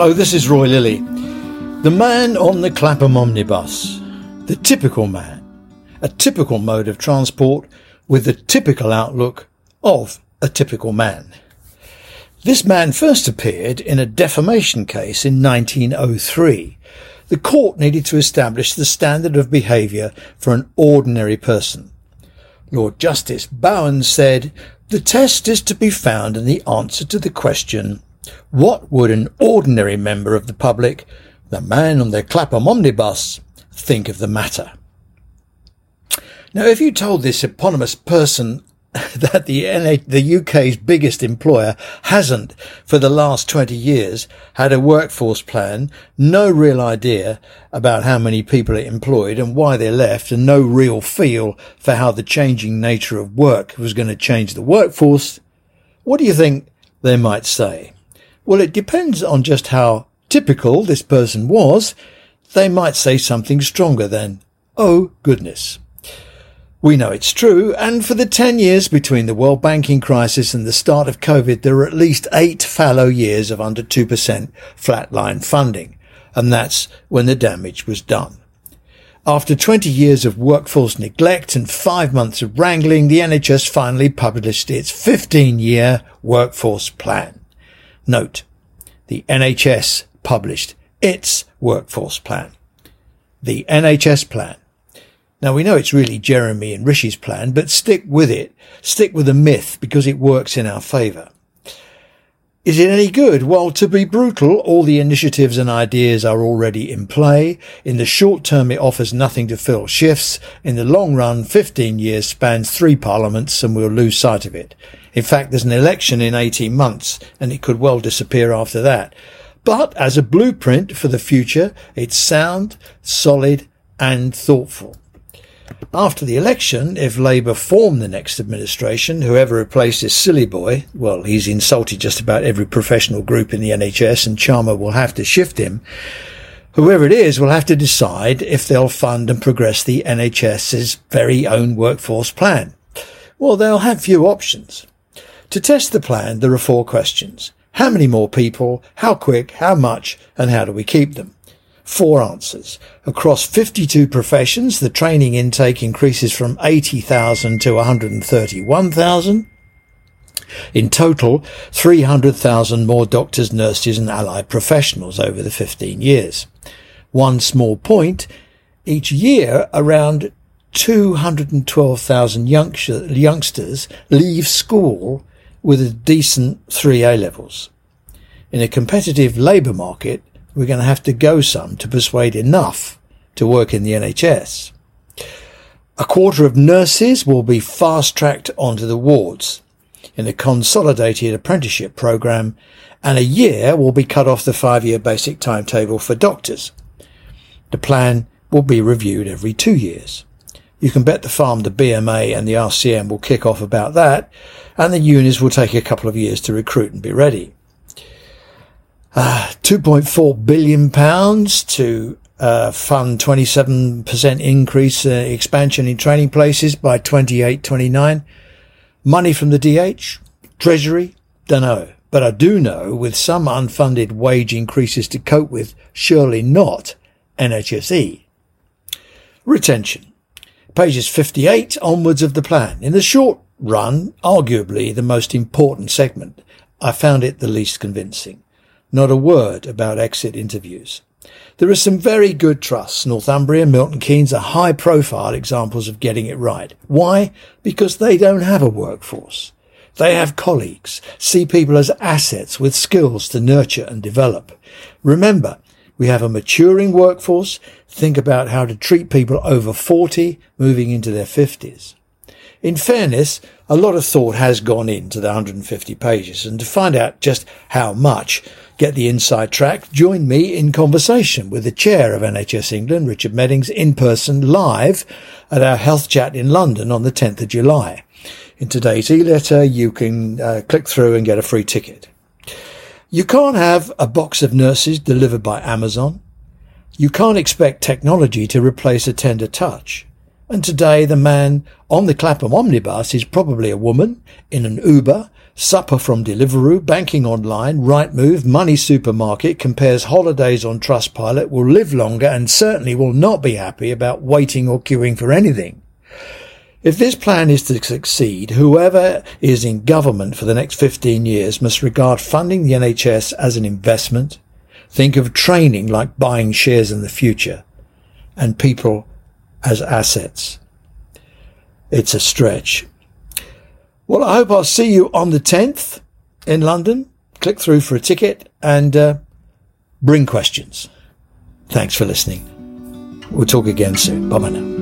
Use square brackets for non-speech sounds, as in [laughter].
Hello, this is Roy Lilly. The man on the Clapham omnibus. The typical man. A typical mode of transport with the typical outlook of a typical man. This man first appeared in a defamation case in 1903. The court needed to establish the standard of behaviour for an ordinary person. Lord Justice Bowen said, the test is to be found in the answer to the question, what would an ordinary member of the public, the man on the Clapham omnibus, think of the matter? Now, if you told this eponymous person [laughs] that the the UK's biggest employer hasn't, for the last 20 years, had a workforce plan, no real idea about how many people it employed and why they left, and no real feel for how the changing nature of work was going to change the workforce, what do you think they might say? Well, it depends on just how typical this person was. They might say something stronger than, oh goodness. We know it's true, and for the 10 years between the world banking crisis and the start of COVID, there are at least eight fallow years of under 2% flatline funding, and that's when the damage was done. After 20 years of workforce neglect and five months of wrangling, the NHS finally published its 15 year workforce plan. Note, the NHS published its workforce plan. The NHS plan now we know it's really Jeremy and Rishi's plan, but stick with it. Stick with the myth because it works in our favour. Is it any good? Well, to be brutal, all the initiatives and ideas are already in play. In the short term, it offers nothing to fill shifts. In the long run, 15 years spans three parliaments and we'll lose sight of it. In fact, there's an election in 18 months and it could well disappear after that. But as a blueprint for the future, it's sound, solid and thoughtful. After the election, if Labour form the next administration, whoever replaces Silly Boy, well, he's insulted just about every professional group in the NHS and Starmer will have to shift him. Whoever it is will have to decide if they'll fund and progress the NHS's very own workforce plan. Well, they'll have few options. To test the plan, there are four questions. How many more people? How quick? How much? And how do we keep them? Four answers. Across 52 professions, the training intake increases from 80,000 to 131,000. In total, 300,000 more doctors, nurses and allied professionals over the 15 years. One small point, each year around 212,000 youngsters leave school with a decent three A levels. In a competitive labour market, we're going to have to go some to persuade enough to work in the NHS. A quarter of nurses will be fast tracked onto the wards in a consolidated apprenticeship program and a year will be cut off the five year basic timetable for doctors. The plan will be reviewed every two years. You can bet the farm the BMA and the RCM will kick off about that and the unis will take a couple of years to recruit and be ready. Uh, 2.4 billion pounds to uh, fund 27% increase uh, expansion in training places by 28 29 money from the DH treasury don't know. But I do know with some unfunded wage increases to cope with surely not NHSE retention pages 58 onwards of the plan in the short run arguably the most important segment I found it the least convincing not a word about exit interviews. There are some very good trusts. Northumbria, Milton Keynes are high profile examples of getting it right. Why? Because they don't have a workforce. They have colleagues, see people as assets with skills to nurture and develop. Remember, we have a maturing workforce. Think about how to treat people over 40 moving into their 50s. In fairness, a lot of thought has gone into the 150 pages and to find out just how much, Get the inside track. Join me in conversation with the chair of NHS England, Richard Meddings, in person live at our health chat in London on the 10th of July. In today's e-letter, you can uh, click through and get a free ticket. You can't have a box of nurses delivered by Amazon. You can't expect technology to replace a tender touch. And today the man on the Clapham omnibus is probably a woman in an Uber supper from Deliveroo, banking online, Rightmove, Money Supermarket compares holidays on Trustpilot will live longer and certainly will not be happy about waiting or queuing for anything. If this plan is to succeed, whoever is in government for the next 15 years must regard funding the NHS as an investment, think of training like buying shares in the future, and people as assets. It's a stretch. Well, I hope I'll see you on the 10th in London. Click through for a ticket and uh, bring questions. Thanks for listening. We'll talk again soon. Bye bye now.